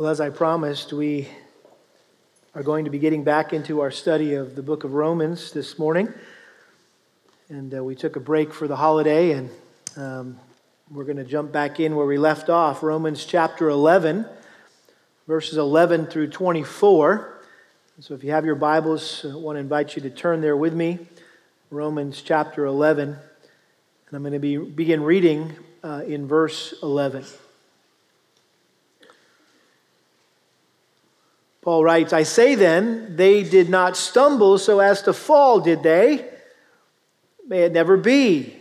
Well, as I promised, we are going to be getting back into our study of the book of Romans this morning. And uh, we took a break for the holiday, and um, we're going to jump back in where we left off Romans chapter 11, verses 11 through 24. So if you have your Bibles, I want to invite you to turn there with me. Romans chapter 11. And I'm going to be, begin reading uh, in verse 11. Paul writes, I say then, they did not stumble so as to fall, did they? May it never be.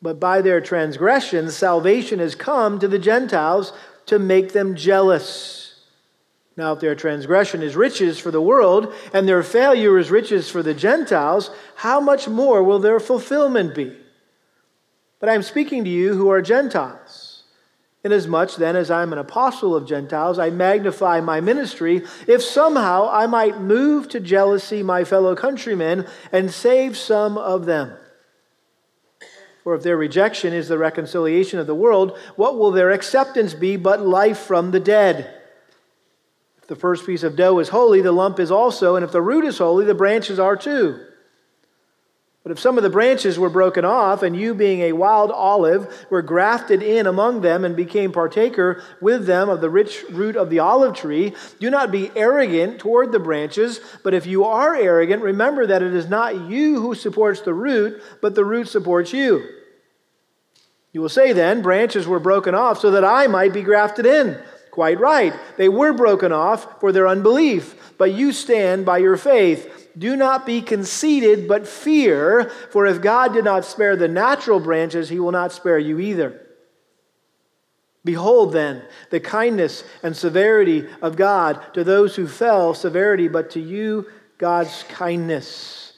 But by their transgressions, salvation has come to the Gentiles to make them jealous. Now, if their transgression is riches for the world, and their failure is riches for the Gentiles, how much more will their fulfillment be? But I'm speaking to you who are Gentiles. Inasmuch then as I am an apostle of Gentiles, I magnify my ministry, if somehow I might move to jealousy my fellow countrymen and save some of them. For if their rejection is the reconciliation of the world, what will their acceptance be but life from the dead? If the first piece of dough is holy, the lump is also, and if the root is holy, the branches are too. But if some of the branches were broken off, and you, being a wild olive, were grafted in among them and became partaker with them of the rich root of the olive tree, do not be arrogant toward the branches. But if you are arrogant, remember that it is not you who supports the root, but the root supports you. You will say then, branches were broken off so that I might be grafted in. Quite right. They were broken off for their unbelief, but you stand by your faith. Do not be conceited, but fear, for if God did not spare the natural branches, he will not spare you either. Behold, then, the kindness and severity of God to those who fell, severity, but to you, God's kindness.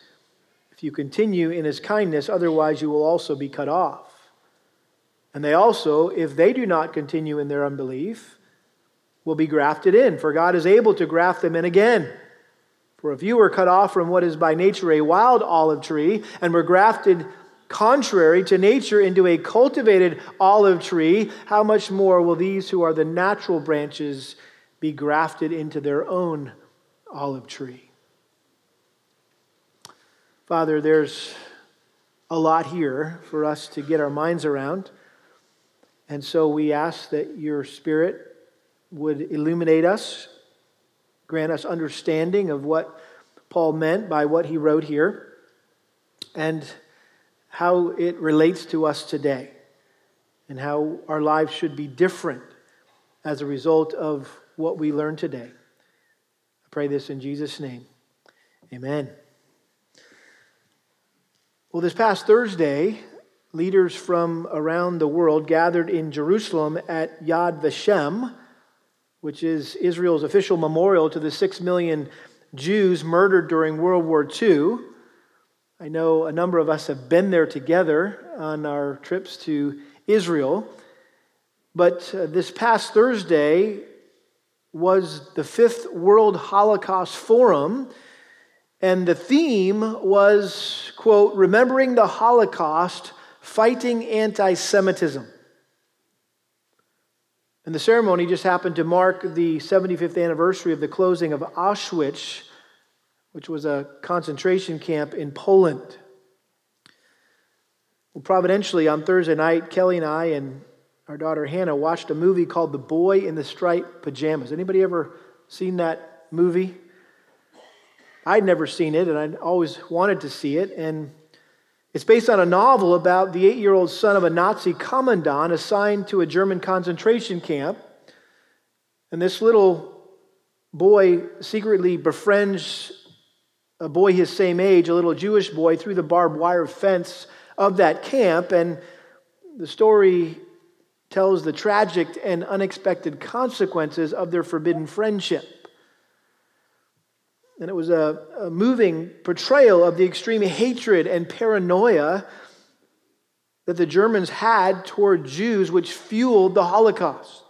If you continue in his kindness, otherwise you will also be cut off. And they also, if they do not continue in their unbelief, will be grafted in, for God is able to graft them in again. For if you were cut off from what is by nature a wild olive tree and were grafted contrary to nature into a cultivated olive tree, how much more will these who are the natural branches be grafted into their own olive tree? Father, there's a lot here for us to get our minds around. And so we ask that your Spirit would illuminate us grant us understanding of what Paul meant by what he wrote here and how it relates to us today and how our lives should be different as a result of what we learn today. I pray this in Jesus' name. Amen. Well, this past Thursday, leaders from around the world gathered in Jerusalem at Yad Vashem which is Israel's official memorial to the six million Jews murdered during World War II. I know a number of us have been there together on our trips to Israel. But uh, this past Thursday was the fifth World Holocaust Forum, and the theme was, quote, remembering the Holocaust, fighting anti Semitism. And the ceremony just happened to mark the 75th anniversary of the closing of Auschwitz, which was a concentration camp in Poland. Well, providentially, on Thursday night, Kelly and I and our daughter Hannah watched a movie called The Boy in the Striped Pajamas. Anybody ever seen that movie? I'd never seen it, and I'd always wanted to see it. And it's based on a novel about the eight year old son of a Nazi commandant assigned to a German concentration camp. And this little boy secretly befriends a boy his same age, a little Jewish boy, through the barbed wire fence of that camp. And the story tells the tragic and unexpected consequences of their forbidden friendship. And it was a, a moving portrayal of the extreme hatred and paranoia that the Germans had toward Jews, which fueled the Holocaust.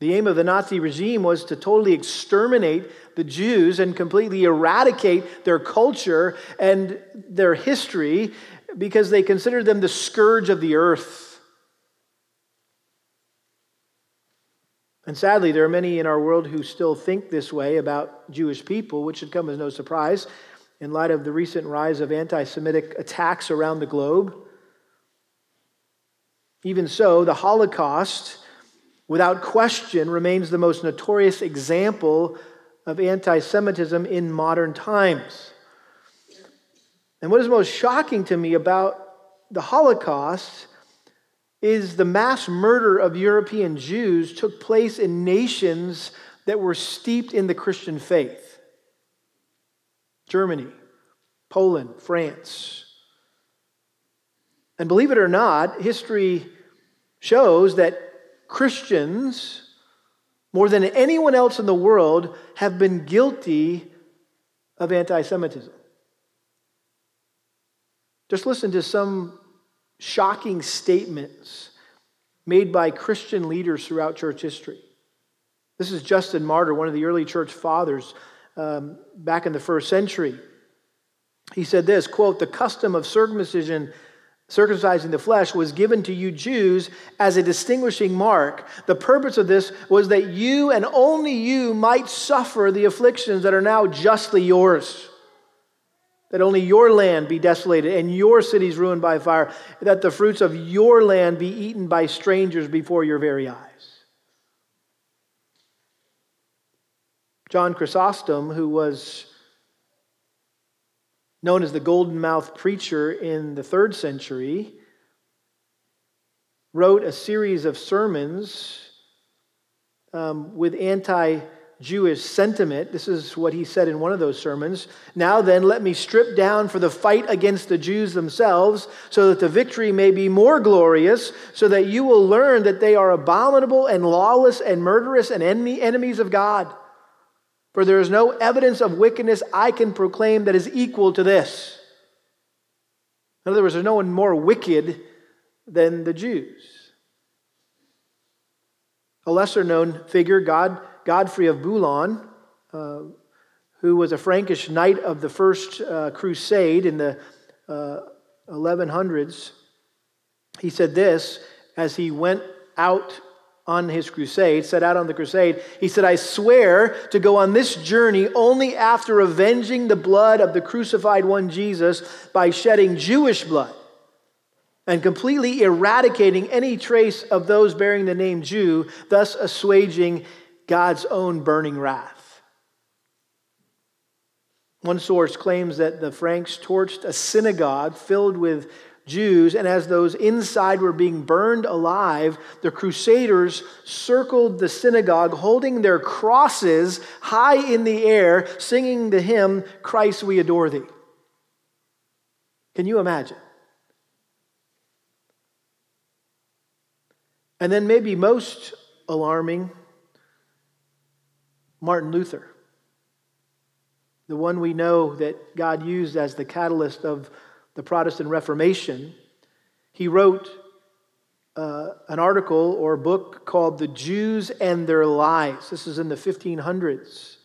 The aim of the Nazi regime was to totally exterminate the Jews and completely eradicate their culture and their history because they considered them the scourge of the earth. And sadly, there are many in our world who still think this way about Jewish people, which should come as no surprise in light of the recent rise of anti Semitic attacks around the globe. Even so, the Holocaust, without question, remains the most notorious example of anti Semitism in modern times. And what is most shocking to me about the Holocaust is the mass murder of European Jews took place in nations that were steeped in the Christian faith Germany, Poland, France. And believe it or not, history shows that Christians, more than anyone else in the world, have been guilty of anti Semitism. Just listen to some shocking statements made by Christian leaders throughout church history. This is Justin Martyr, one of the early church fathers um, back in the first century. He said this quote, the custom of circumcision, circumcising the flesh, was given to you Jews as a distinguishing mark. The purpose of this was that you and only you might suffer the afflictions that are now justly yours that only your land be desolated and your cities ruined by fire, that the fruits of your land be eaten by strangers before your very eyes. John Chrysostom, who was known as the golden mouthed preacher in the third century, wrote a series of sermons um, with anti Jewish sentiment. This is what he said in one of those sermons. Now then, let me strip down for the fight against the Jews themselves, so that the victory may be more glorious, so that you will learn that they are abominable and lawless and murderous and enemy, enemies of God. For there is no evidence of wickedness I can proclaim that is equal to this. In other words, there's no one more wicked than the Jews. A lesser known figure, God Godfrey of Bouillon, uh, who was a Frankish knight of the first uh, crusade in the uh, 1100s, he said this as he went out on his crusade, set out on the crusade. He said, I swear to go on this journey only after avenging the blood of the crucified one Jesus by shedding Jewish blood and completely eradicating any trace of those bearing the name Jew, thus assuaging God's own burning wrath. One source claims that the Franks torched a synagogue filled with Jews, and as those inside were being burned alive, the Crusaders circled the synagogue, holding their crosses high in the air, singing the hymn, Christ, we adore thee. Can you imagine? And then, maybe most alarming, Martin Luther, the one we know that God used as the catalyst of the Protestant Reformation, he wrote uh, an article or book called The Jews and Their Lies. This is in the 1500s.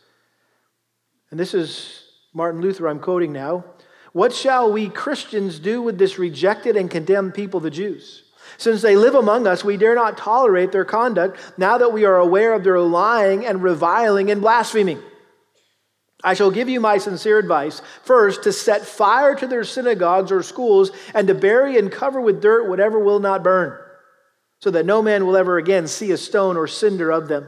And this is Martin Luther, I'm quoting now. What shall we Christians do with this rejected and condemned people, the Jews? Since they live among us, we dare not tolerate their conduct now that we are aware of their lying and reviling and blaspheming. I shall give you my sincere advice. First, to set fire to their synagogues or schools, and to bury and cover with dirt whatever will not burn, so that no man will ever again see a stone or cinder of them.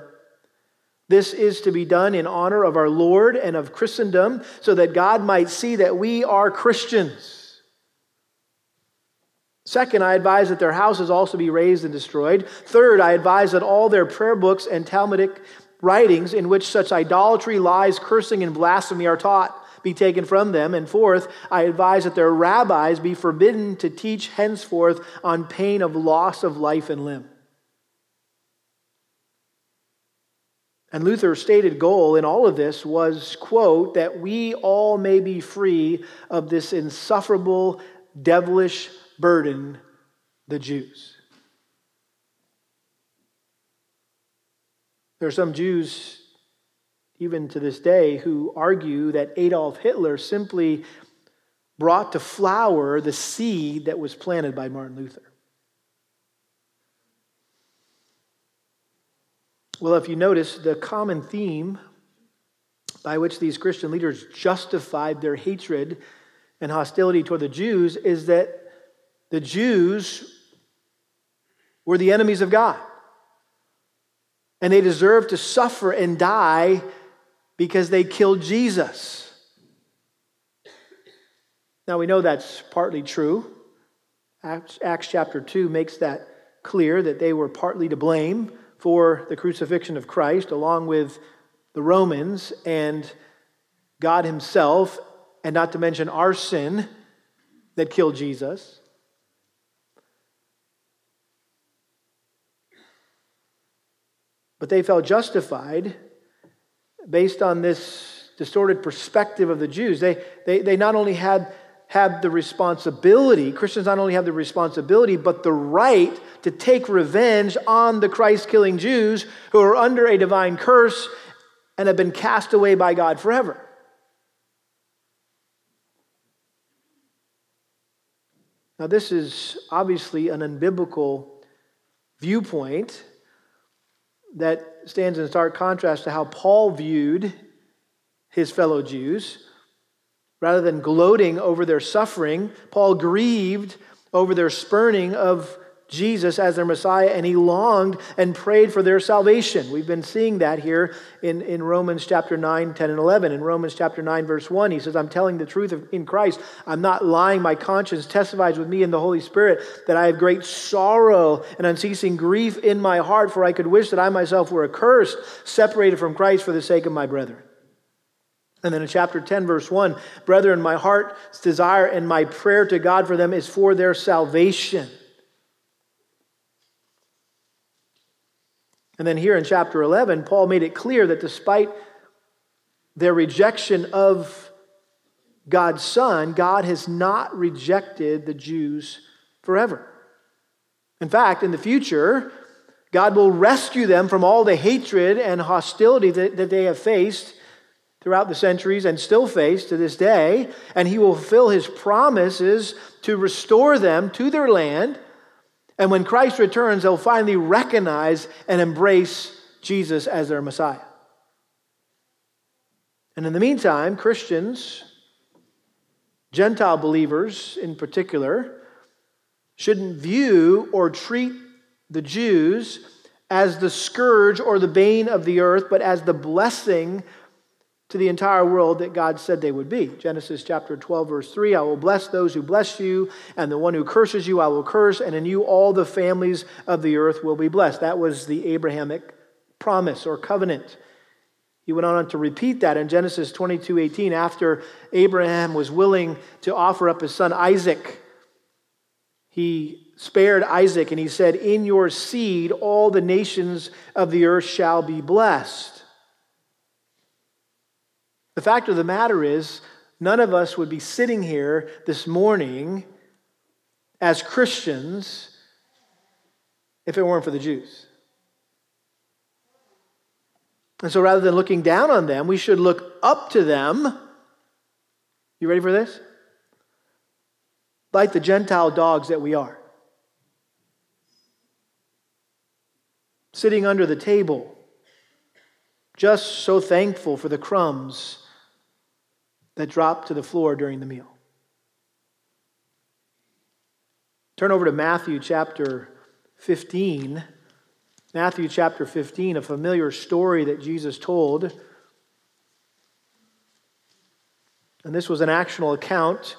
This is to be done in honor of our Lord and of Christendom, so that God might see that we are Christians. Second, I advise that their houses also be razed and destroyed. Third, I advise that all their prayer books and Talmudic writings in which such idolatry, lies, cursing, and blasphemy are taught be taken from them. And fourth, I advise that their rabbis be forbidden to teach henceforth on pain of loss of life and limb. And Luther's stated goal in all of this was, quote, that we all may be free of this insufferable, devilish burden the Jews. There are some Jews, even to this day, who argue that Adolf Hitler simply brought to flower the seed that was planted by Martin Luther. Well, if you notice, the common theme by which these Christian leaders justified their hatred and hostility toward the Jews is that the Jews were the enemies of God. And they deserved to suffer and die because they killed Jesus. Now we know that's partly true. Acts, Acts chapter 2 makes that clear that they were partly to blame for the crucifixion of Christ, along with the Romans and God Himself, and not to mention our sin that killed Jesus. But they felt justified based on this distorted perspective of the Jews. They, they, they not only had have the responsibility, Christians not only have the responsibility, but the right to take revenge on the Christ killing Jews who are under a divine curse and have been cast away by God forever. Now, this is obviously an unbiblical viewpoint that stands in stark contrast to how Paul viewed his fellow Jews. Rather than gloating over their suffering, Paul grieved over their spurning of Jesus as their Messiah, and he longed and prayed for their salvation. We've been seeing that here in, in Romans chapter 9, 10, and 11. In Romans chapter 9, verse 1, he says, I'm telling the truth in Christ. I'm not lying. My conscience testifies with me in the Holy Spirit that I have great sorrow and unceasing grief in my heart, for I could wish that I myself were accursed, separated from Christ for the sake of my brethren. And then in chapter 10, verse 1, brethren, my heart's desire and my prayer to God for them is for their salvation. And then here in chapter 11, Paul made it clear that despite their rejection of God's Son, God has not rejected the Jews forever. In fact, in the future, God will rescue them from all the hatred and hostility that, that they have faced throughout the centuries and still face to this day, and he will fulfill his promises to restore them to their land. And when Christ returns, they'll finally recognize and embrace Jesus as their Messiah. And in the meantime, Christians, Gentile believers in particular, shouldn't view or treat the Jews as the scourge or the bane of the earth, but as the blessing to the entire world that God said they would be. Genesis chapter 12, verse 3 I will bless those who bless you, and the one who curses you I will curse, and in you all the families of the earth will be blessed. That was the Abrahamic promise or covenant. He went on to repeat that in Genesis 22 18 after Abraham was willing to offer up his son Isaac. He spared Isaac and he said, In your seed all the nations of the earth shall be blessed. The fact of the matter is, none of us would be sitting here this morning as Christians if it weren't for the Jews. And so rather than looking down on them, we should look up to them. You ready for this? Like the Gentile dogs that we are. Sitting under the table, just so thankful for the crumbs that dropped to the floor during the meal. Turn over to Matthew chapter 15. Matthew chapter 15, a familiar story that Jesus told. And this was an actual account,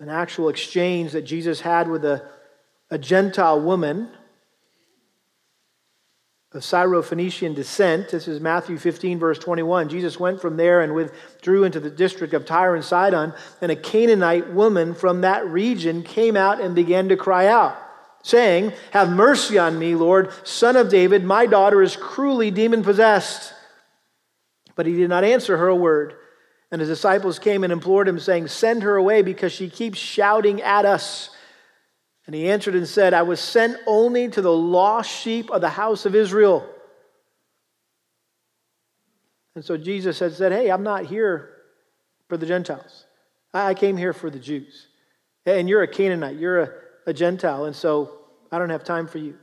an actual exchange that Jesus had with a, a Gentile woman of Syrophoenician descent. This is Matthew 15, verse 21. Jesus went from there and withdrew into the district of Tyre and Sidon, and a Canaanite woman from that region came out and began to cry out, saying, Have mercy on me, Lord, son of David. My daughter is cruelly demon possessed. But he did not answer her a word. And his disciples came and implored him, saying, Send her away because she keeps shouting at us. And he answered and said, I was sent only to the lost sheep of the house of Israel. And so Jesus had said, Hey, I'm not here for the Gentiles. I came here for the Jews. And you're a Canaanite, you're a, a Gentile, and so I don't have time for you.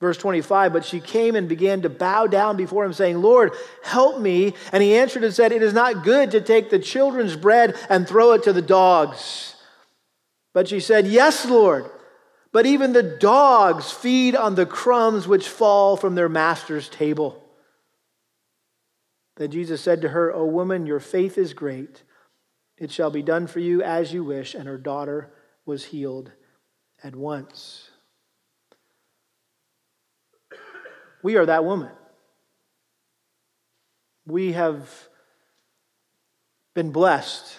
Verse 25, but she came and began to bow down before him, saying, Lord, help me. And he answered and said, It is not good to take the children's bread and throw it to the dogs. But she said, Yes, Lord. But even the dogs feed on the crumbs which fall from their master's table. Then Jesus said to her, O woman, your faith is great. It shall be done for you as you wish. And her daughter was healed at once. We are that woman. We have been blessed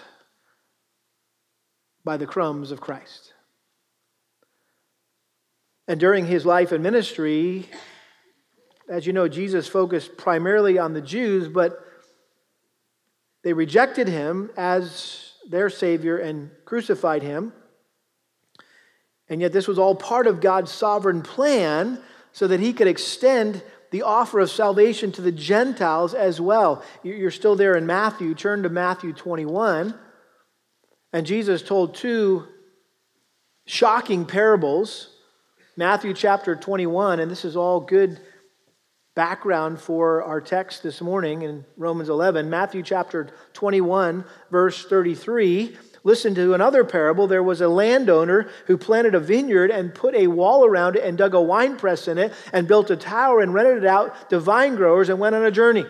by the crumbs of Christ. And during his life and ministry, as you know, Jesus focused primarily on the Jews, but they rejected him as their Savior and crucified him. And yet, this was all part of God's sovereign plan so that he could extend the offer of salvation to the Gentiles as well. You're still there in Matthew. Turn to Matthew 21. And Jesus told two shocking parables. Matthew chapter 21, and this is all good background for our text this morning in Romans 11. Matthew chapter 21, verse 33. Listen to another parable. There was a landowner who planted a vineyard and put a wall around it and dug a wine press in it and built a tower and rented it out to vine growers and went on a journey.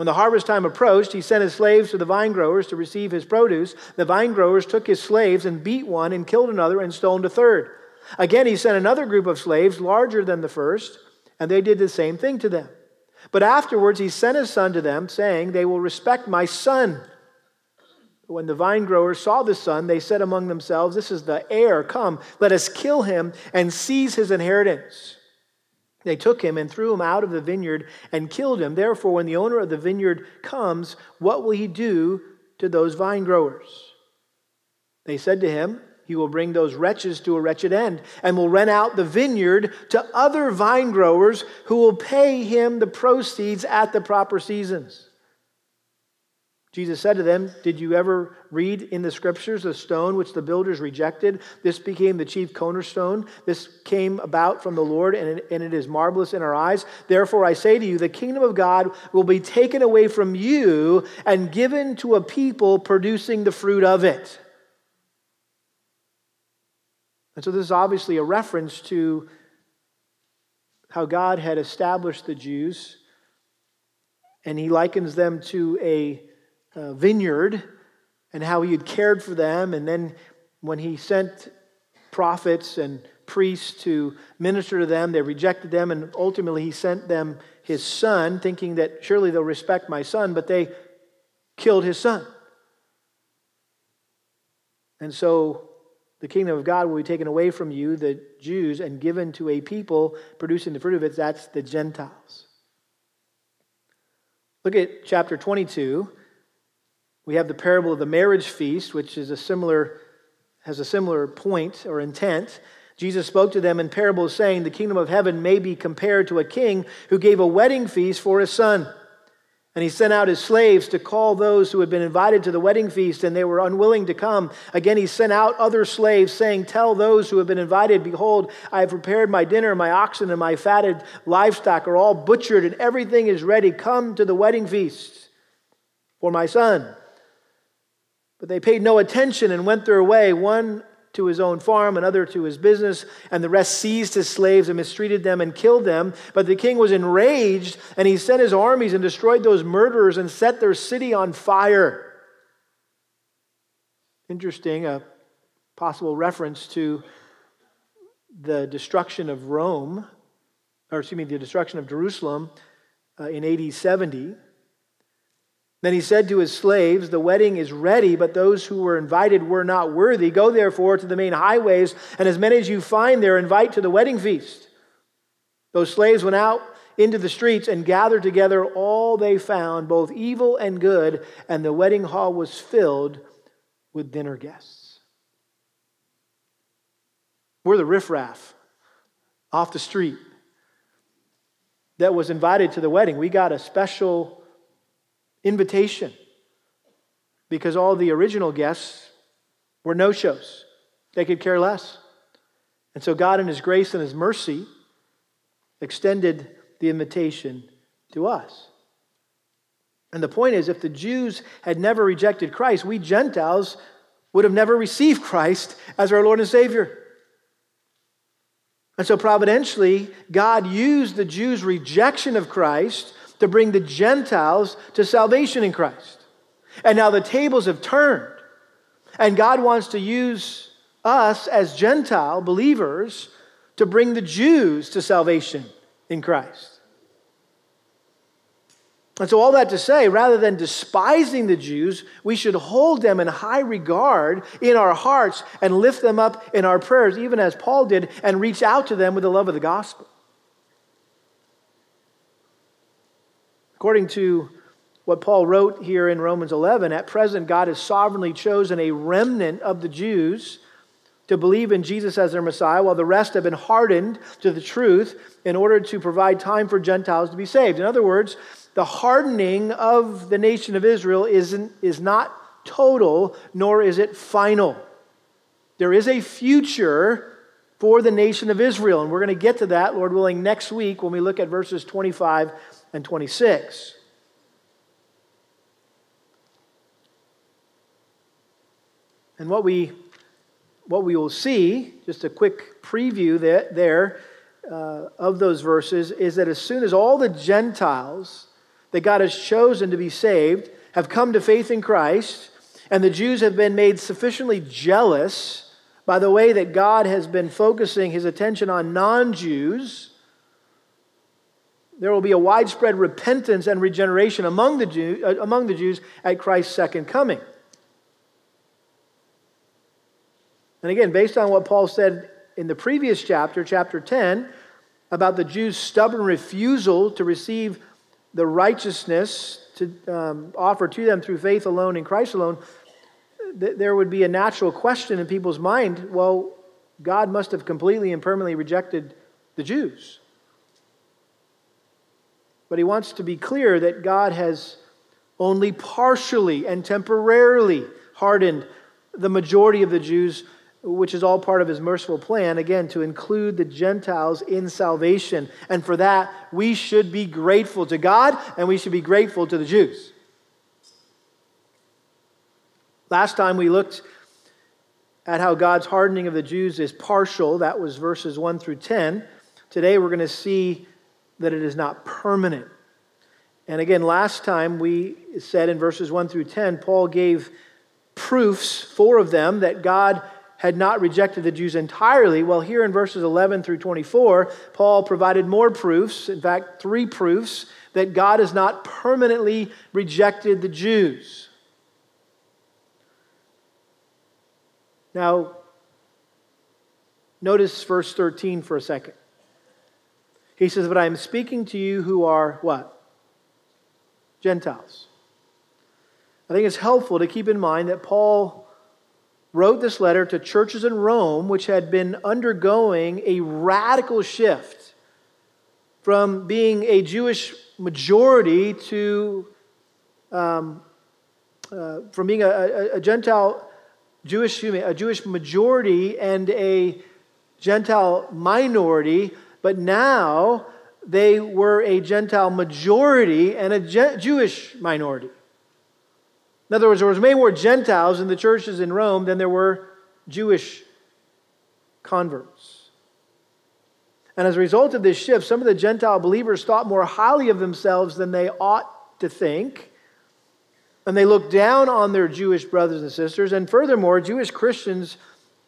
When the harvest time approached, he sent his slaves to the vine growers to receive his produce. The vine growers took his slaves and beat one and killed another and stoned a third. Again, he sent another group of slaves, larger than the first, and they did the same thing to them. But afterwards, he sent his son to them, saying, They will respect my son. When the vine growers saw the son, they said among themselves, This is the heir. Come, let us kill him and seize his inheritance. They took him and threw him out of the vineyard and killed him. Therefore, when the owner of the vineyard comes, what will he do to those vine growers? They said to him, He will bring those wretches to a wretched end and will rent out the vineyard to other vine growers who will pay him the proceeds at the proper seasons. Jesus said to them, Did you ever read in the scriptures the stone which the builders rejected? This became the chief cornerstone. This came about from the Lord, and it, is marvelous in our eyes. Therefore, I say to you, the kingdom of God will be taken away from you and given to a people producing the fruit of it. And so, this is obviously a reference to how God had established the Jews, and he likens them to a vineyard and how he had cared for them. And then when he sent prophets and priests to minister to them, they rejected them. And ultimately, he sent them his son, thinking that surely they'll respect my son, but they killed his son. And so the kingdom of God will be taken away from you, the Jews, and given to a people producing the fruit of it. That's the Gentiles. Look at chapter 22. We have the parable of the marriage feast, which is a similar, has a similar point or intent. Jesus spoke to them in parables, saying, The kingdom of heaven may be compared to a king who gave a wedding feast for his son. And he sent out his slaves to call those who had been invited to the wedding feast, and they were unwilling to come. Again, he sent out other slaves, saying, Tell those who have been invited, Behold, I have prepared my dinner, my oxen and my fatted livestock are all butchered, and everything is ready. Come to the wedding feast for my son. But they paid no attention and went their way, one to his own farm, another to his business, and the rest seized his slaves and mistreated them and killed them. But the king was enraged, and he sent his armies and destroyed those murderers and set their city on fire. Interesting, a possible reference to the destruction of Rome, or excuse me, the destruction of Jerusalem uh, in AD 70. Then he said to his slaves, The wedding is ready, but those who were invited were not worthy. Go therefore to the main highways, and as many as you find there, invite to the wedding feast. Those slaves went out into the streets and gathered together all they found, both evil and good, and the wedding hall was filled with dinner guests. We're the riffraff off the street that was invited to the wedding. We got a special invitation because all the original guests were no shows. They could care less. And so, God, in His grace and His mercy, extended the invitation to us. And the point is, if the Jews had never rejected Christ, we Gentiles would have never received Christ as our Lord and Savior. And so, providentially, God used the Jews' rejection of Christ to bring the Gentiles to salvation in Christ. And now the tables have turned. And God wants to use us as Gentile believers to bring the Jews to salvation in Christ. And so, all that to say, rather than despising the Jews, we should hold them in high regard in our hearts and lift them up in our prayers, even as Paul did, and reach out to them with the love of the gospel. According to what Paul wrote here in Romans 11, at present, God has sovereignly chosen a remnant of the Jews to believe in Jesus as their Messiah, while the rest have been hardened to the truth in order to provide time for Gentiles to be saved. In other words, the hardening of the nation of Israel isn't, is not total, nor is it final. There is a future for the nation of Israel, and we're going to get to that, Lord willing, next week when we look at verses 25 and 26. And what we, what we will see, just a quick preview that, there uh, of those verses, is that as soon as all the Gentiles that God has chosen to be saved have come to faith in Christ, and the Jews have been made sufficiently jealous by the way that God has been focusing his attention on non Jews, there will be a widespread repentance and regeneration among the, Jew, uh, among the Jews at Christ's second coming. And again, based on what Paul said in the previous chapter, chapter 10, about the Jews' stubborn refusal to receive the righteousness to um, offer to them through faith alone in Christ alone, th- there would be a natural question in people's mind well, God must have completely and permanently rejected the Jews. But he wants to be clear that God has only partially and temporarily hardened the majority of the Jews which is all part of his merciful plan, again, to include the Gentiles in salvation. And for that, we should be grateful to God and we should be grateful to the Jews. Last time we looked at how God's hardening of the Jews is partial. That was verses 1 through 10. Today we're going to see that it is not permanent. And again, last time we said in verses 1 through 10, Paul gave proofs, four of them, that God had not rejected the Jews entirely. Well, here in verses 11 through 24, Paul provided more proofs, in fact, three proofs, that God has not permanently rejected the Jews. Now, notice verse 13 for a second. He says, But I am speaking to you who are what? Gentiles. I think it's helpful to keep in mind that Paul wrote this letter to churches in Rome which had been undergoing a radical shift from being a Jewish majority to um, uh, from being a, a, a Gentile Jewish a Jewish majority and a Gentile minority, but now they were a Gentile majority and a Je- Jewish minority. In other words, there was many more Gentiles in the churches in Rome than there were Jewish converts. And as a result of this shift, some of the Gentile believers thought more highly of themselves than they ought to think. And they looked down on their Jewish brothers and sisters. And furthermore, Jewish Christians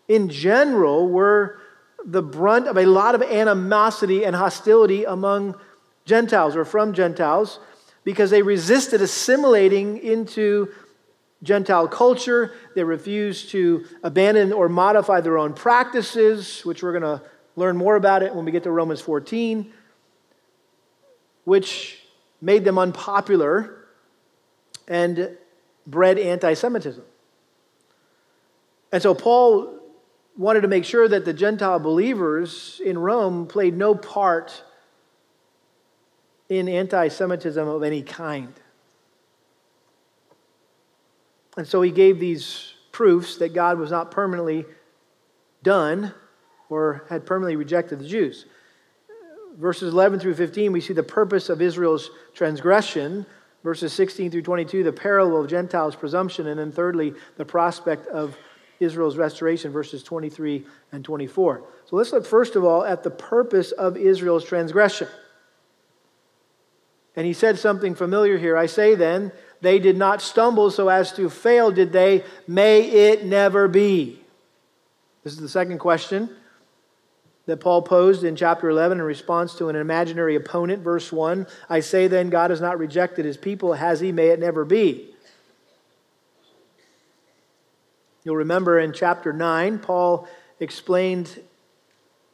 in general were the brunt of a lot of animosity and hostility among Gentiles or from Gentiles because they resisted assimilating into Gentile culture. They refused to abandon or modify their own practices, which we're going to learn more about it when we get to Romans 14, which made them unpopular and bred anti Semitism. And so Paul wanted to make sure that the Gentile believers in Rome played no part in anti Semitism of any kind. And so he gave these proofs that God was not permanently done or had permanently rejected the Jews. verses 11 through 15, we see the purpose of Israel's transgression. Verses 16 through 22, the parallel of Gentiles' presumption. And then thirdly, the prospect of Israel's restoration, verses 23 and 24. So let's look first of all at the purpose of Israel's transgression. And he said something familiar here. I say then, they did not stumble so as to fail, did they? May it never be. This is the second question that Paul posed in chapter 11 in response to an imaginary opponent. Verse 1 I say then, God has not rejected his people, has he? May it never be. You'll remember in chapter 9, Paul explained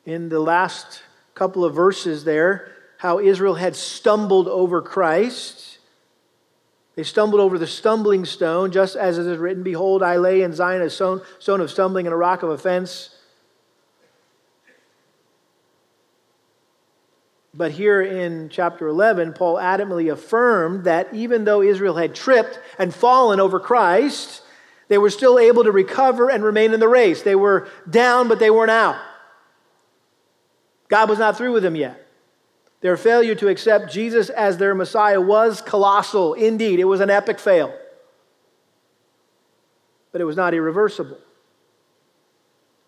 in the last couple of verses there how Israel had stumbled over Christ. They stumbled over the stumbling stone, just as it is written, Behold, I lay in Zion a stone, stone of stumbling and a rock of offense. But here in chapter 11, Paul adamantly affirmed that even though Israel had tripped and fallen over Christ, they were still able to recover and remain in the race. They were down, but they weren't out. God was not through with them yet. Their failure to accept Jesus as their Messiah was colossal. Indeed, it was an epic fail. But it was not irreversible.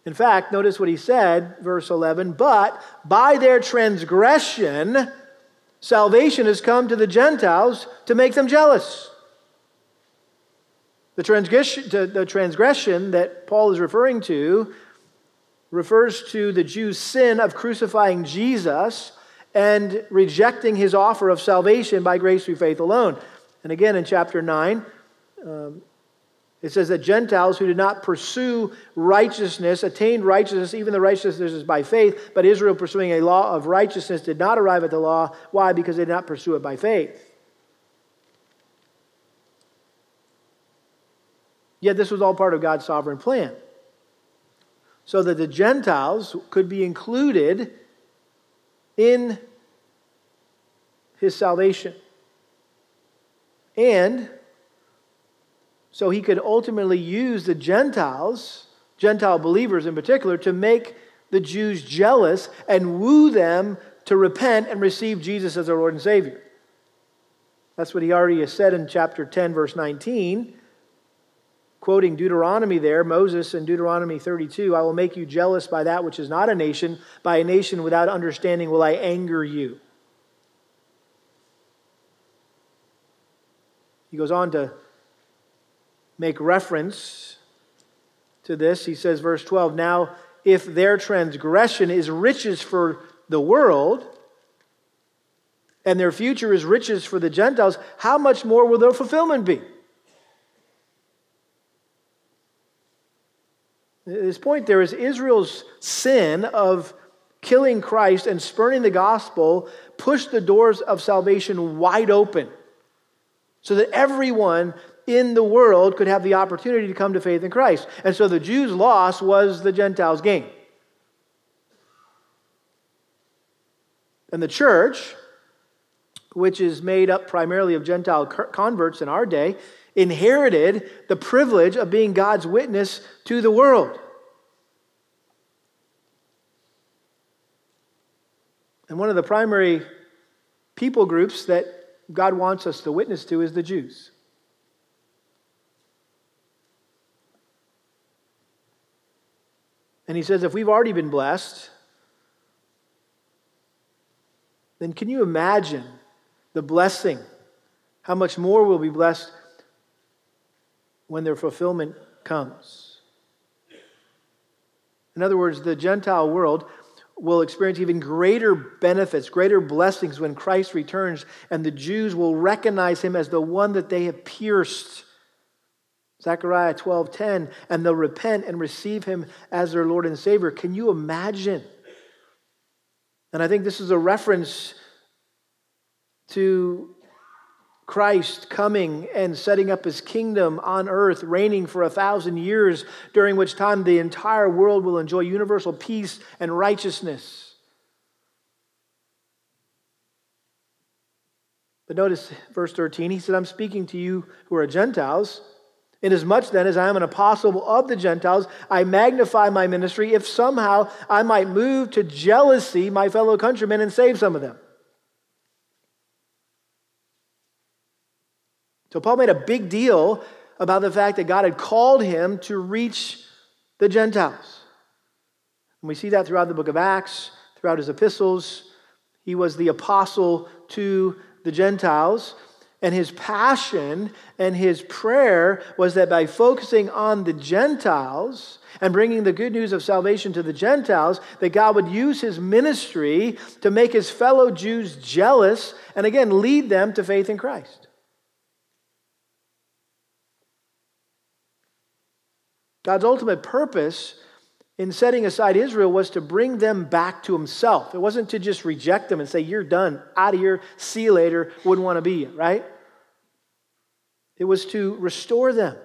In fact, notice what he said, verse 11, but by their transgression, salvation has come to the Gentiles to make them jealous. The transgression, the transgression that Paul is referring to refers to the Jews' sin of crucifying Jesus and rejecting his offer of salvation by grace through faith alone. And again, in chapter 9, um, it says that Gentiles who did not pursue righteousness attained righteousness, even the righteousness is by faith, but Israel pursuing a law of righteousness did not arrive at the law. Why? Because they did not pursue it by faith. Yet this was all part of God's sovereign plan. So that the Gentiles could be included in his salvation. And so he could ultimately use the Gentiles, Gentile believers in particular, to make the Jews jealous and woo them to repent and receive Jesus as their Lord and Savior. That's what he already has said in chapter 10, verse 19 quoting Deuteronomy there, Moses in Deuteronomy 32, I will make you jealous by that which is not a nation. By a nation without understanding will I anger you. He goes on to make reference to this. He says, verse 12, Now, if their transgression is riches for the world, and their future is riches for the Gentiles, how much more will their fulfillment be? His point there is Israel's sin of killing Christ and spurning the gospel pushed the doors of salvation wide open so that everyone in the world could have the opportunity to come to faith in Christ. And so the Jews' loss was the Gentiles' gain. And the church, which is made up primarily of Gentile converts in our day, inherited the privilege of being God's witness to the world. And one of the primary people groups that God wants us to witness to is the Jews. And he says, if we've already been blessed, then can you imagine the blessing? How much more we'll be blessed when their fulfillment comes. In other words, the Gentile world will experience even greater benefits, greater blessings when Christ returns, and the Jews will recognize him as the one that they have pierced. Zechariah 12:10, and they'll repent and receive him as their Lord and Savior. Can you imagine? And I think this is a reference to Christ coming and setting up his kingdom on earth, reigning for a thousand years, during which time the entire world will enjoy universal peace and righteousness. But notice verse 13, he said, I'm speaking to you who are Gentiles, Inasmuch then as I am an apostle of the Gentiles, I magnify my ministry if somehow I might move to jealousy my fellow countrymen and save some of them. So Paul made a big deal about the fact that God had called him to reach the Gentiles. And we see that throughout the book of Acts, throughout his epistles. He was the apostle to the Gentiles. And his passion and his prayer was that by focusing on the Gentiles and bringing the good news of salvation to the Gentiles, that God would use his ministry to make his fellow Jews jealous and again lead them to faith in Christ. God's ultimate purpose in setting aside Israel was to bring them back to himself. It wasn't to just reject them and say, You're done, out of here, see you later, wouldn't want to be right? It was to restore them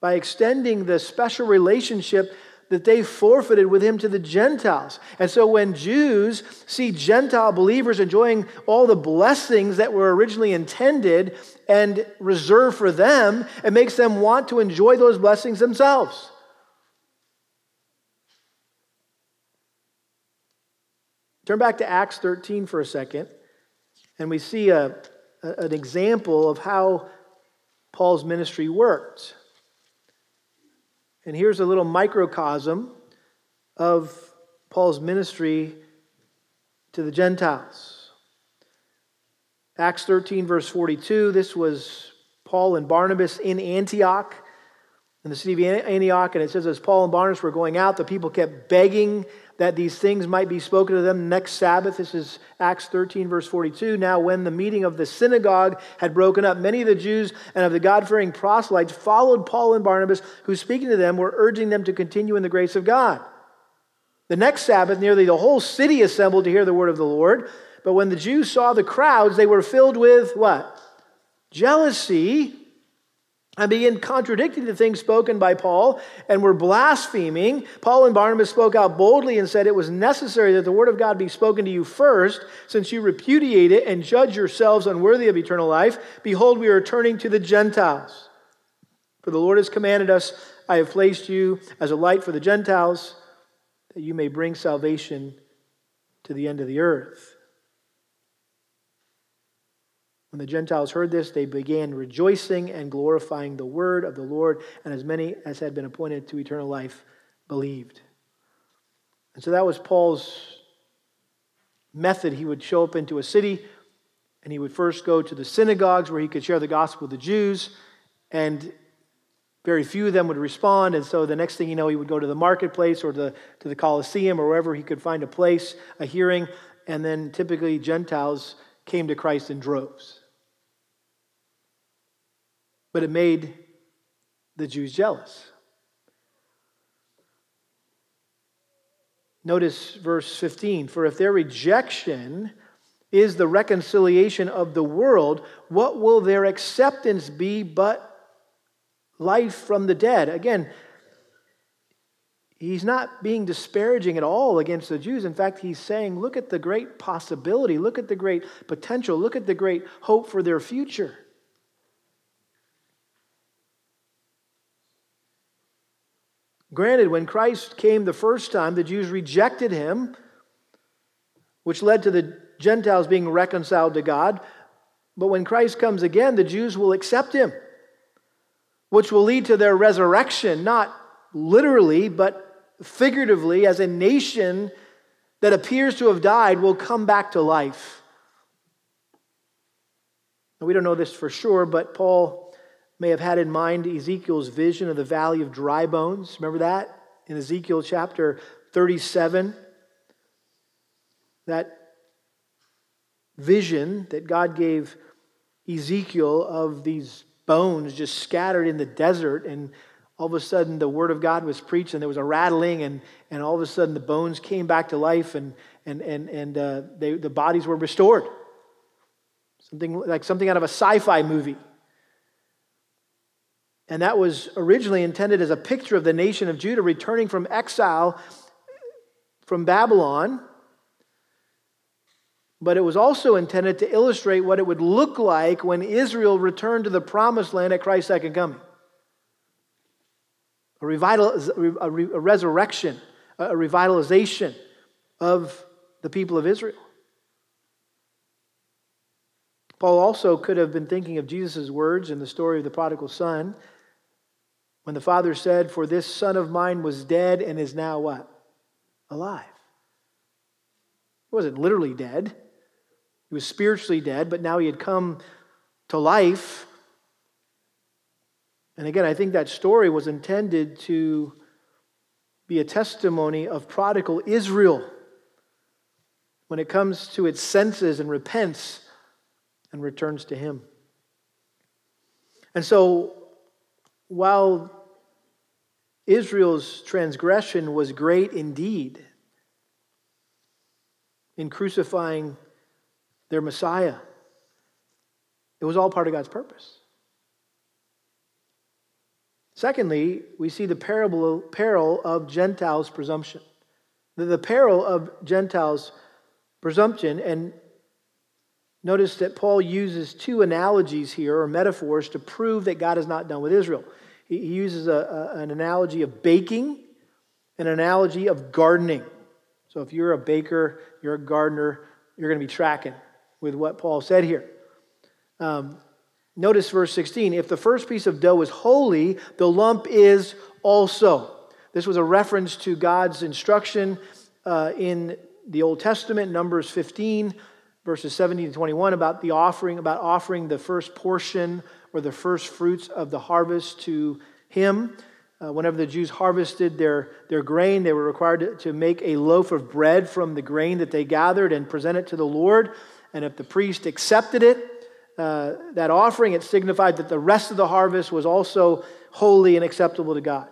by extending the special relationship that they forfeited with him to the Gentiles. And so when Jews see Gentile believers enjoying all the blessings that were originally intended and reserved for them, it makes them want to enjoy those blessings themselves. Turn back to Acts 13 for a second, and we see a, an example of how Paul's ministry worked. And here's a little microcosm of Paul's ministry to the Gentiles. Acts 13, verse 42, this was Paul and Barnabas in Antioch, in the city of Antioch. And it says, as Paul and Barnabas were going out, the people kept begging that these things might be spoken to them next Sabbath. This is Acts 13, verse 42. Now, when the meeting of the synagogue had broken up, many of the Jews and of the God fearing proselytes followed Paul and Barnabas, who, speaking to them, were urging them to continue in the grace of God. The next Sabbath, nearly the whole city assembled to hear the word of the Lord. But when the Jews saw the crowds, they were filled with what? Jealousy and began contradicting the things spoken by Paul and were blaspheming. Paul and Barnabas spoke out boldly and said it was necessary that the word of God be spoken to you first, since you repudiate it and judge yourselves unworthy of eternal life. Behold, we are turning to the Gentiles. For the Lord has commanded us, I have placed you as a light for the Gentiles, that you may bring salvation to the end of the earth. When the Gentiles heard this, they began rejoicing and glorifying the word of the Lord, and as many as had been appointed to eternal life believed. And so that was Paul's method. He would show up into a city, and he would first go to the synagogues where he could share the gospel with the Jews, and very few of them would respond. And so the next thing you know, he would go to the marketplace or to, the Colosseum or wherever he could find a place, a hearing, and then typically Gentiles came to Christ in droves but it made the Jews jealous. Notice verse 15 For if their rejection is the reconciliation of the world, what will their acceptance be but life from the dead? Again, he's not being disparaging at all against the Jews. In fact, he's saying, look at the great possibility, look at the great potential, look at the great hope for their future. Granted, when Christ came the first time, the Jews rejected him, which led to the Gentiles being reconciled to God. But when Christ comes again, the Jews will accept him, which will lead to their resurrection, not literally, but figuratively, as a nation that appears to have died will come back to life. We don't know this for sure, but Paul may have had in mind Ezekiel's vision of the valley of dry bones. Remember that in Ezekiel chapter 37? That vision that God gave Ezekiel of these bones just scattered in the desert, and all of a sudden the word of God was preached, and there was a rattling, and, and all of a sudden the bones came back to life, and, and, and, and uh, they, the bodies were restored. Something like something out of a sci fi movie. And that was originally intended as a picture of the nation of Judah returning from exile from Babylon but it was also intended to illustrate what it would look like when Israel returned to the promised land at Christ's second coming. A, revital, a, resurrection, a revitalization of the people of Israel. Paul also could have been thinking of Jesus' words in the story of the prodigal son when the father said, For this son of mine was dead and is now what? Alive. He wasn't literally dead, he was spiritually dead, but now he had come to life. And again, I think that story was intended to be a testimony of prodigal Israel when it comes to its senses and repents and returns to Him. And so, while Israel's transgression was great indeed in crucifying their Messiah, it was all part of God's purpose. Secondly, we see the parable, peril of Gentiles' presumption. The, the peril of Gentiles' presumption, and Notice that Paul uses two analogies here, or metaphors, to prove that God is not done with Israel. He uses a, a, an analogy of baking, an analogy of gardening. So if you're a baker, you're a gardener, you're going to be tracking with what Paul said here. Um, notice verse 16 if the first piece of dough is holy, the lump is also. This was a reference to God's instruction uh, in the Old Testament, Numbers 15 verses 17 to 21 about the offering, about offering the first portion or the first fruits of the harvest to him. Uh, whenever the Jews harvested their, their grain, they were required to, to make a loaf of bread from the grain that they gathered and present it to the Lord. And if the priest accepted it, uh, that offering, it signified that the rest of the harvest was also holy and acceptable to God.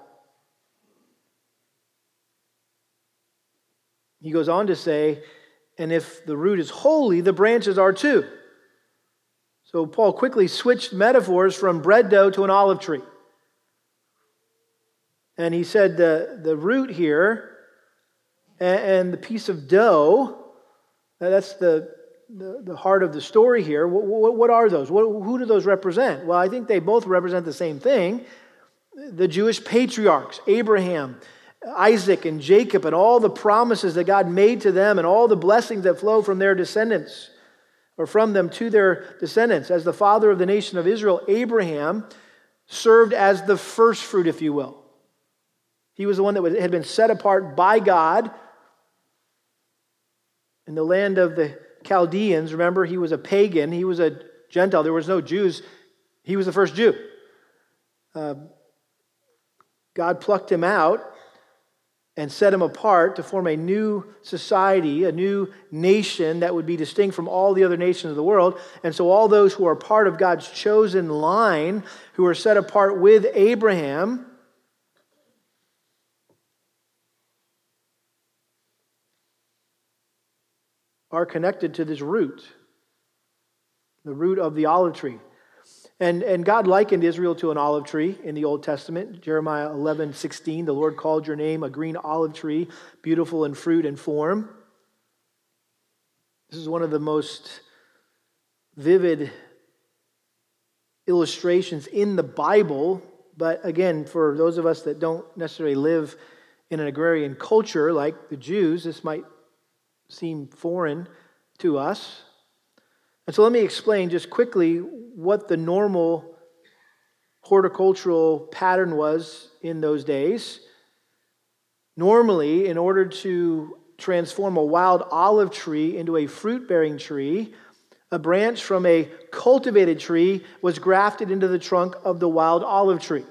He goes on to say, and if the root is holy, the branches are too. So Paul quickly switched metaphors from bread dough to an olive tree. And he said the, the root here and, and the piece of dough, that's the, the, the, heart of the story here. What, what, are those? What, who do those represent? Well, I think they both represent the same thing the Jewish patriarchs, Abraham, Isaac and Jacob and all the promises that God made to them and all the blessings that flow from their descendants or from them to their descendants. As the father of the nation of Israel, Abraham served as the first fruit, if you will. He was the one that had been set apart by God in the land of the Chaldeans. Remember, he was a pagan, he was a Gentile, there was no Jews. He was the first Jew. Uh, God plucked him out and set him apart to form a new society, a new nation that would be distinct from all the other nations of the world. And so, all those who are part of God's chosen line, who are set apart with Abraham, are connected to this root, the root of the olive tree. And, and God likened Israel to an olive tree in the Old Testament. Jeremiah 11, 16, the Lord called your name a green olive tree, beautiful in fruit and form. This is one of the most vivid illustrations in the Bible. But again, for those of us that don't necessarily live in an agrarian culture like the Jews, this might seem foreign to us. And so let me explain just quickly what the normal horticultural pattern was in those days. Normally, in order to transform a wild olive tree into a fruit bearing tree, a branch from a cultivated tree was grafted into the trunk of the wild olive tree.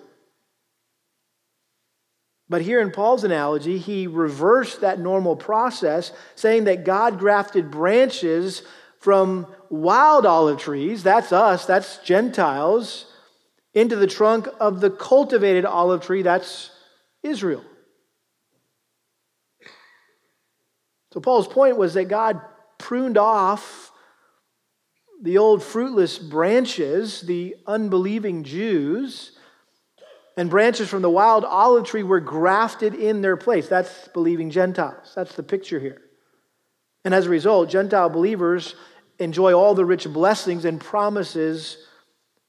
But here in Paul's analogy, he reversed that normal process, saying that God grafted branches from wild olive trees, that's us, that's Gentiles, into the trunk of the cultivated olive tree, that's Israel. So, Paul's point was that God pruned off the old fruitless branches, the unbelieving Jews, and branches from the wild olive tree were grafted in their place. That's believing Gentiles. That's the picture here. And as a result, Gentile believers enjoy all the rich blessings and promises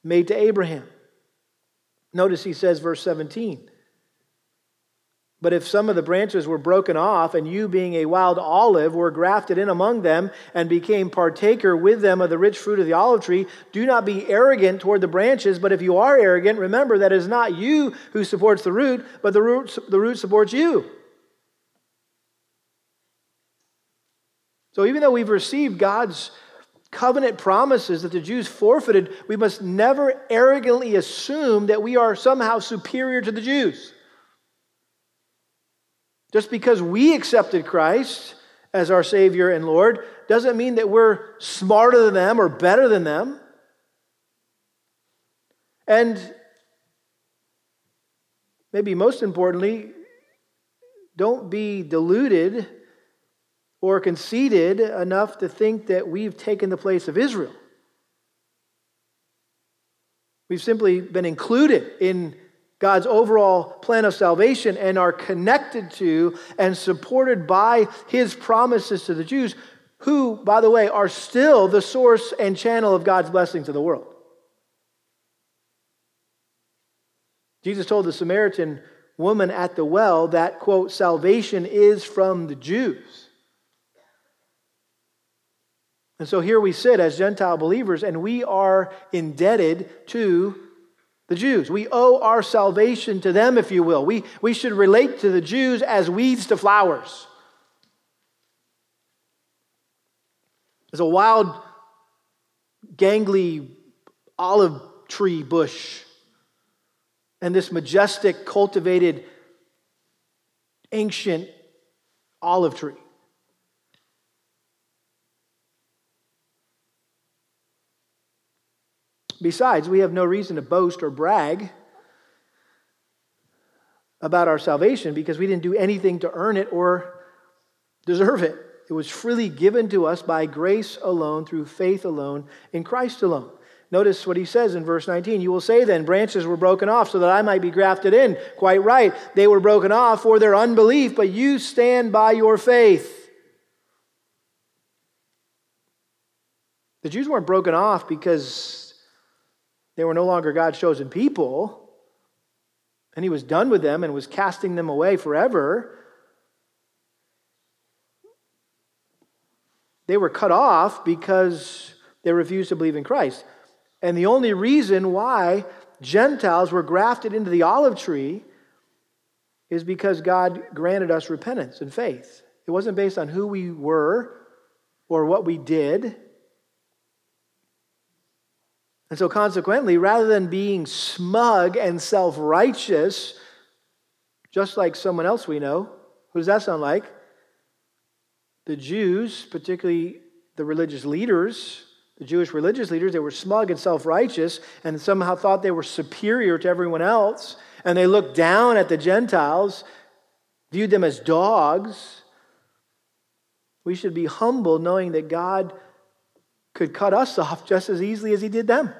made to Abraham. Notice he says, verse 17. But if some of the branches were broken off, and you, being a wild olive, were grafted in among them and became partaker with them of the rich fruit of the olive tree, do not be arrogant toward the branches. But if you are arrogant, remember that it is not you who supports the root, but the root, the root supports you. So even though we've received God's covenant promises that the Jews forfeited, we must never arrogantly assume that we are somehow superior to the Jews. Just because we accepted Christ as our Savior and Lord doesn't mean that we're smarter than them or better than them. And maybe most importantly, don't be deluded or conceited enough to think that we've taken the place of Israel. We've simply been included in God's overall plan of salvation and are connected to and supported by his promises to the Jews, who, by the way, are still the source and channel of God's blessing to the world. Jesus told the Samaritan woman at the well that, quote, salvation is from the Jews. And so here we sit as Gentile believers, and we are indebted to the Jews. We owe our salvation to them, if you will. We, we should relate to the Jews as weeds to flowers. As a wild, gangly olive tree bush and this majestic, cultivated, ancient olive tree. Besides, we have no reason to boast or brag about our salvation because we didn't do anything to earn it or deserve it. It was freely given to us by grace alone, through faith alone, in Christ alone. Notice what he says in verse 19. You will say then, branches were broken off so that I might be grafted in. Quite right. They were broken off for their unbelief, but you stand by your faith. The Jews weren't broken off because they were no longer God's chosen people, and he was done with them and was casting them away forever. They were cut off because they refused to believe in Christ. And the only reason why Gentiles were grafted into the olive tree is because God granted us repentance and faith. It wasn't based on who we were or what we did. And so, consequently, rather than being smug and self righteous, just like someone else we know, who does that sound like? The Jews, particularly the religious leaders, the Jewish religious leaders, they were smug and self righteous and somehow thought they were superior to everyone else. And they looked down at the Gentiles, viewed them as dogs. We should be humble knowing that God could cut us off just as easily as he did them.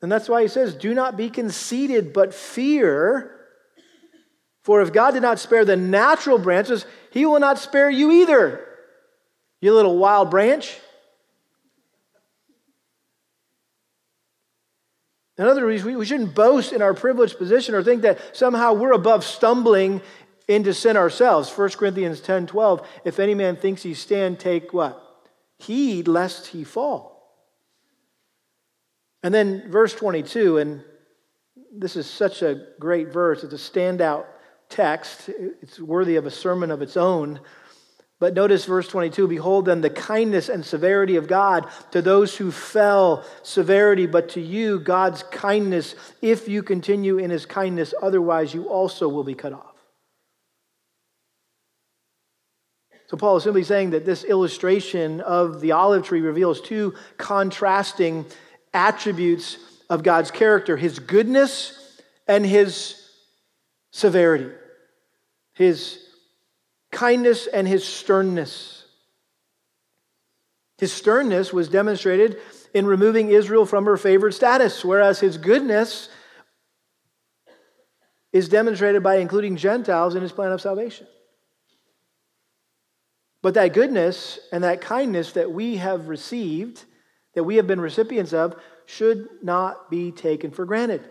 And that's why he says, Do not be conceited, but fear. For if God did not spare the natural branches, he will not spare you either. You little wild branch. In other words, we shouldn't boast in our privileged position or think that somehow we're above stumbling into sin ourselves. 1 Corinthians 10 12. If any man thinks he stand, take what? Heed lest he fall. And then verse 22, and this is such a great verse. It's a standout text, it's worthy of a sermon of its own. But notice verse 22 Behold, then the kindness and severity of God to those who fell, severity, but to you, God's kindness, if you continue in his kindness, otherwise you also will be cut off. So, Paul is simply saying that this illustration of the olive tree reveals two contrasting attributes of God's character his goodness and his severity, his kindness and his sternness. His sternness was demonstrated in removing Israel from her favored status, whereas his goodness is demonstrated by including Gentiles in his plan of salvation. But that goodness and that kindness that we have received, that we have been recipients of, should not be taken for granted.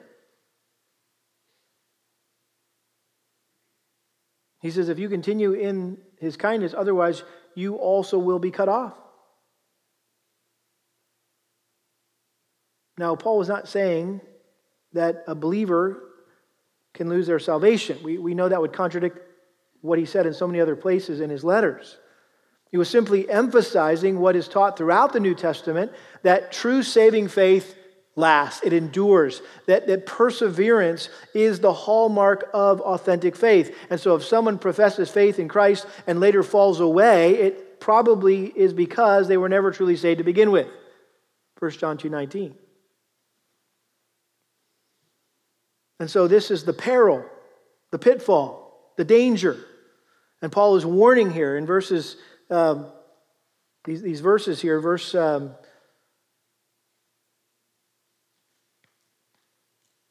He says, if you continue in his kindness, otherwise you also will be cut off. Now, Paul was not saying that a believer can lose their salvation. We, we know that would contradict what he said in so many other places in his letters. He was simply emphasizing what is taught throughout the New Testament that true saving faith lasts, it endures, that, that perseverance is the hallmark of authentic faith. And so if someone professes faith in Christ and later falls away, it probably is because they were never truly saved to begin with. 1 John 2:19. And so this is the peril, the pitfall, the danger. And Paul is warning here in verses, um, these, these verses here, verse um,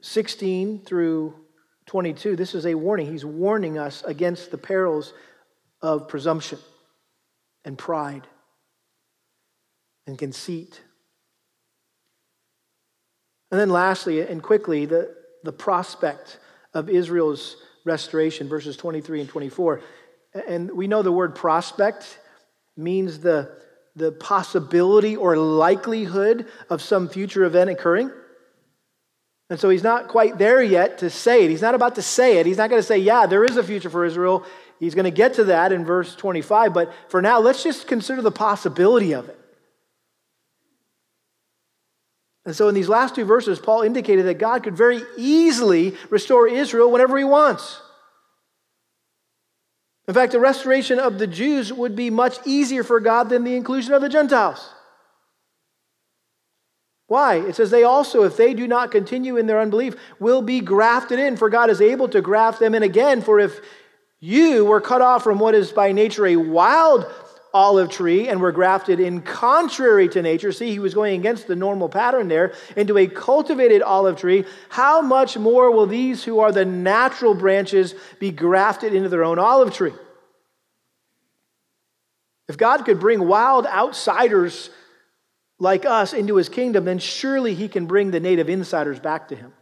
16 through 22. This is a warning. He's warning us against the perils of presumption and pride and conceit. And then, lastly and quickly, the, the prospect of Israel's restoration, verses 23 and 24. And we know the word prospect means the, the possibility or likelihood of some future event occurring. And so he's not quite there yet to say it. He's not about to say it. He's not going to say, yeah, there is a future for Israel. He's going to get to that in verse 25. But for now, let's just consider the possibility of it. And so, in these last two verses, Paul indicated that God could very easily restore Israel whenever he wants. In fact, the restoration of the Jews would be much easier for God than the inclusion of the Gentiles. Why? It says they also, if they do not continue in their unbelief, will be grafted in, for God is able to graft them in again. For if you were cut off from what is by nature a wild olive tree and were grafted in contrary to nature. See, he was going against the normal pattern there into a cultivated olive tree. How much more will these who are the natural branches be grafted into their own olive tree? If God could bring wild outsiders like us into his kingdom, then surely he can bring the native insiders back to him.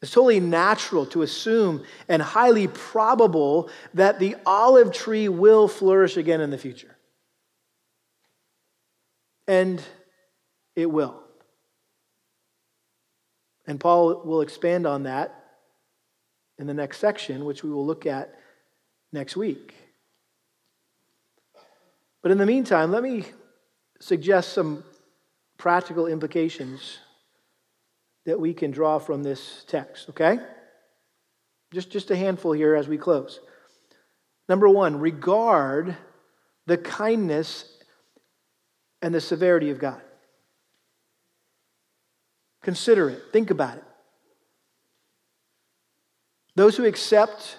It's totally natural to assume and highly probable that the olive tree will flourish again in the future. And it will. And Paul will expand on that in the next section, which we will look at next week. But in the meantime, let me suggest some practical implications that we can draw from this text, okay? Just, just a handful here as we close. Number one, regard the kindness and the severity of God. Consider it, think about it. Those who accept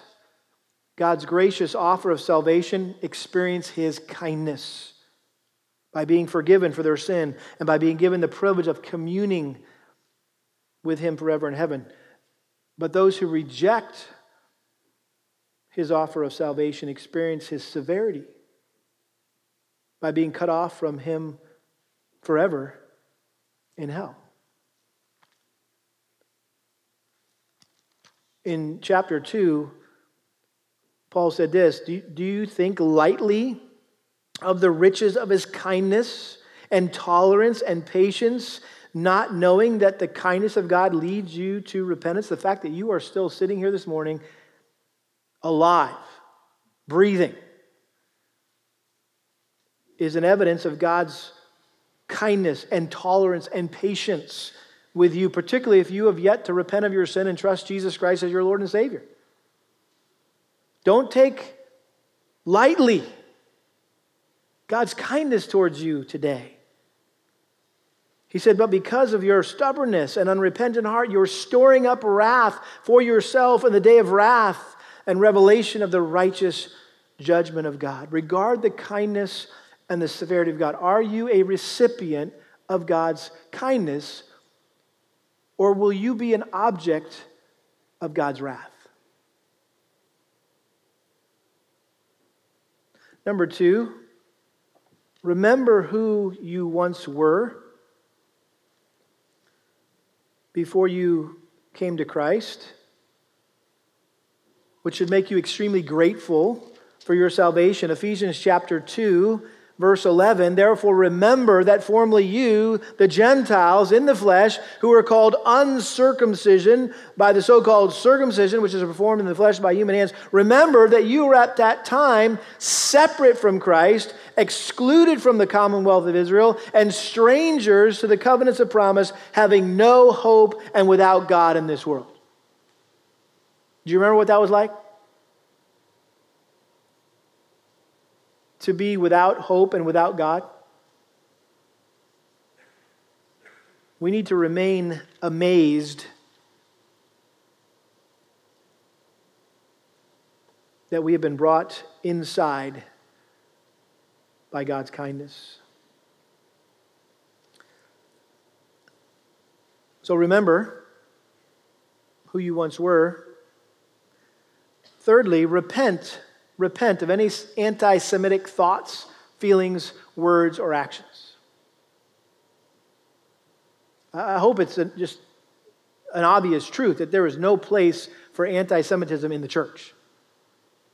God's gracious offer of salvation experience his kindness by being forgiven for their sin and by being given the privilege of communing with him forever in heaven. But those who reject his offer of salvation experience his severity by being cut off from him forever in hell. In chapter 2, Paul said this Do, do you think lightly of the riches of his kindness and tolerance and patience? Not knowing that the kindness of God leads you to repentance, the fact that you are still sitting here this morning alive, breathing, is an evidence of God's kindness and tolerance and patience with you, particularly if you have yet to repent of your sin and trust Jesus Christ as your Lord and Savior. Don't take lightly God's kindness towards you today. He said, But because of your stubbornness and unrepentant heart, you're storing up wrath for yourself in the day of wrath and revelation of the righteous judgment of God. Regard the kindness and the severity of God. Are you a recipient of God's kindness, or will you be an object of God's wrath? Number two, remember who you once were before you came to Christ, which should make you extremely grateful for your salvation. Ephesians chapter 2 Verse 11, therefore remember that formerly you, the Gentiles in the flesh, who were called uncircumcision by the so called circumcision, which is performed in the flesh by human hands, remember that you were at that time separate from Christ, excluded from the commonwealth of Israel, and strangers to the covenants of promise, having no hope and without God in this world. Do you remember what that was like? To be without hope and without God? We need to remain amazed that we have been brought inside by God's kindness. So remember who you once were. Thirdly, repent repent of any anti Semitic thoughts, feelings, words, or actions. I hope it's a, just an obvious truth that there is no place for anti Semitism in the church.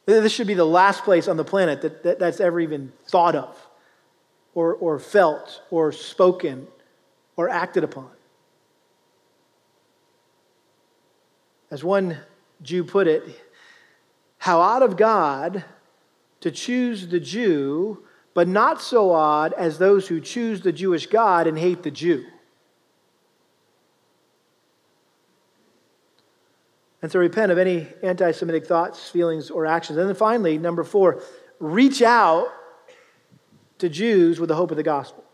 This should be the last place on the planet that, that, that's ever even thought of, or, or felt, or spoken, or acted upon. As one Jew put it, how odd of God to choose the Jew, but not so odd as those who choose the Jewish God and hate the Jew. And so repent of any anti Semitic thoughts, feelings, or actions. And then finally, number four, reach out to Jews with the hope of the gospel.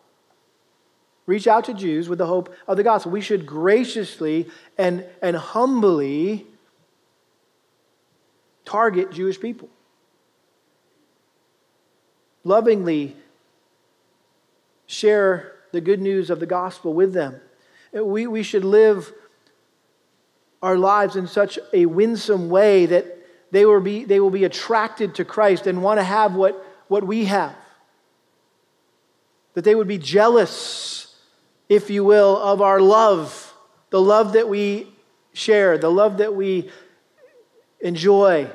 Reach out to Jews with the hope of the gospel. We should graciously and, and humbly target Jewish people. Lovingly share the good news of the gospel with them. We, we should live our lives in such a winsome way that they will be, they will be attracted to Christ and want to have what, what we have. That they would be jealous, if you will, of our love, the love that we share, the love that we enjoy,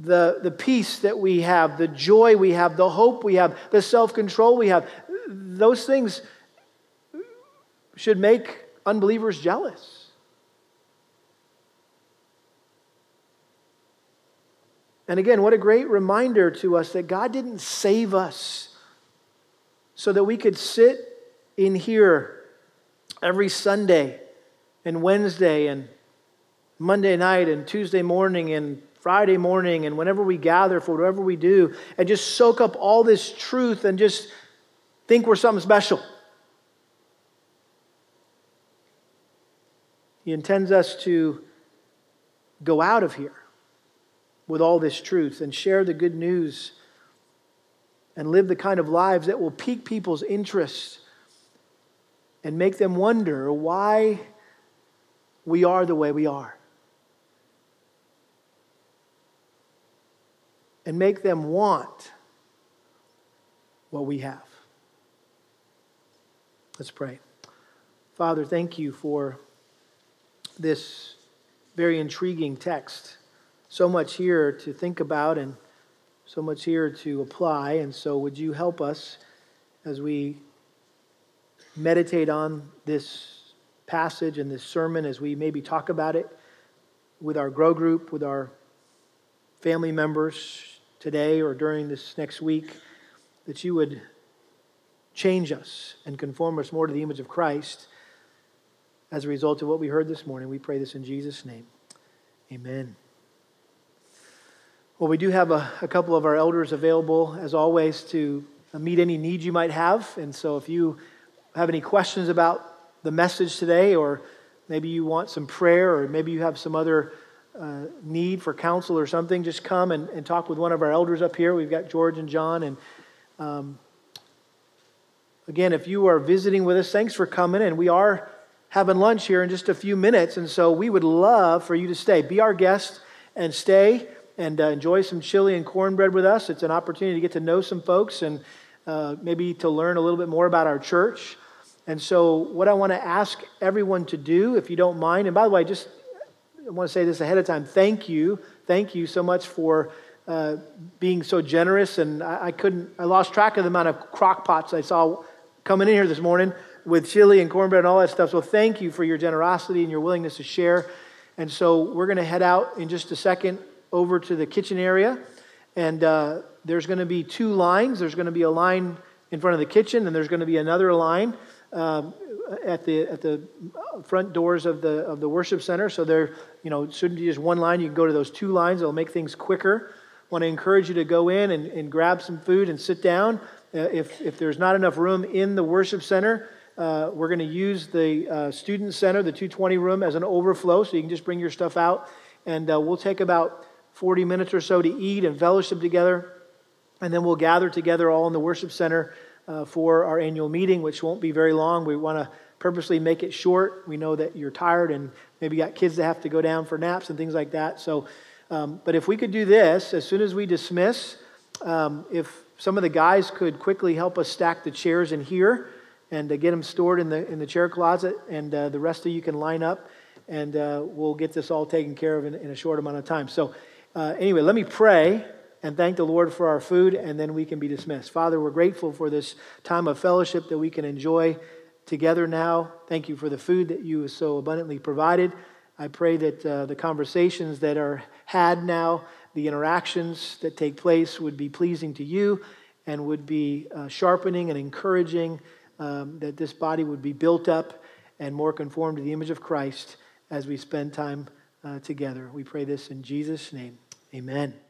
the, the peace that we have, the joy we have, the hope we have, the self control we have, those things should make unbelievers jealous. And again, what a great reminder to us that God didn't save us so that we could sit in here every Sunday and Wednesday and Monday night and Tuesday morning and Friday morning and whenever we gather for whatever we do and just soak up all this truth and just think we're something special. He intends us to go out of here with all this truth and share the good news and live the kind of lives that will pique people's interest and make them wonder why we are the way we are. And make them want what we have. Let's pray. Father, thank you for this very intriguing text. So much here to think about and so much here to apply. And so, would you help us as we meditate on this passage and this sermon, as we maybe talk about it with our grow group, with our family members, today or during this next week, that you would change us and conform us more to the image of Christ as a result of what we heard this morning. We pray this in Jesus' name. Amen. Well, we do have a, a couple of our elders available, as always, to meet any needs you might have. And so if you have any questions about the message today, or maybe you want some prayer, or maybe you have some other uh, need for counsel or something, just come and, and talk with one of our elders up here. We've got George and John. And um, again, if you are visiting with us, thanks for coming. And we are having lunch here in just a few minutes. And so we would love for you to stay. Be our guest and stay. and uh, enjoy some chili and cornbread with us. It's an opportunity to get to know some folks and uh, maybe to learn a little bit more about our church. And so, what I want to ask everyone to do, if you don't mind, and by the way, just I want to say this ahead of time thank you. Thank you so much for uh, being so generous. And I, I, couldn't, I lost track of the amount of crock pots I saw coming in here this morning with chili and cornbread and all that stuff. So thank you for your generosity and your willingness to share. And so we're going to head out in just a second over to the kitchen area. And uh, there's going to be two lines. There's going to be a line in front of the kitchen, and there's going to be another line um, at the at the front doors of the of the worship center. So there, you know, shouldn't be just one line. You can go to those two lines. It'll make things quicker. Want to encourage you to go in and, and grab some food and sit down. Uh, if if there's not enough room in the worship center, uh, we're going to use the uh, student center, the 220 room, as an overflow. So you can just bring your stuff out, and uh, we'll take about 40 minutes or so to eat and fellowship together, and then we'll gather together all in the worship center uh, for our annual meeting, which won't be very long. We want to purposely make it short. We know that you're tired and maybe got kids that have to go down for naps and things like that. So, um, but if we could do this as soon as we dismiss, um, if some of the guys could quickly help us stack the chairs in here and get them stored in the in the chair closet, and uh, the rest of you can line up, and uh, we'll get this all taken care of in, in a short amount of time. So, uh, anyway, let me pray and thank the Lord for our food, and then we can be dismissed. Father, we're grateful for this time of fellowship that we can enjoy together now. Thank you for the food that you have so abundantly provided. I pray that uh, the conversations that are had now, the interactions that take place, would be pleasing to you and would be uh, sharpening and encouraging, um, that this body would be built up and more conformed to the image of Christ as we spend time uh, together. We pray this in Jesus' name. Amen.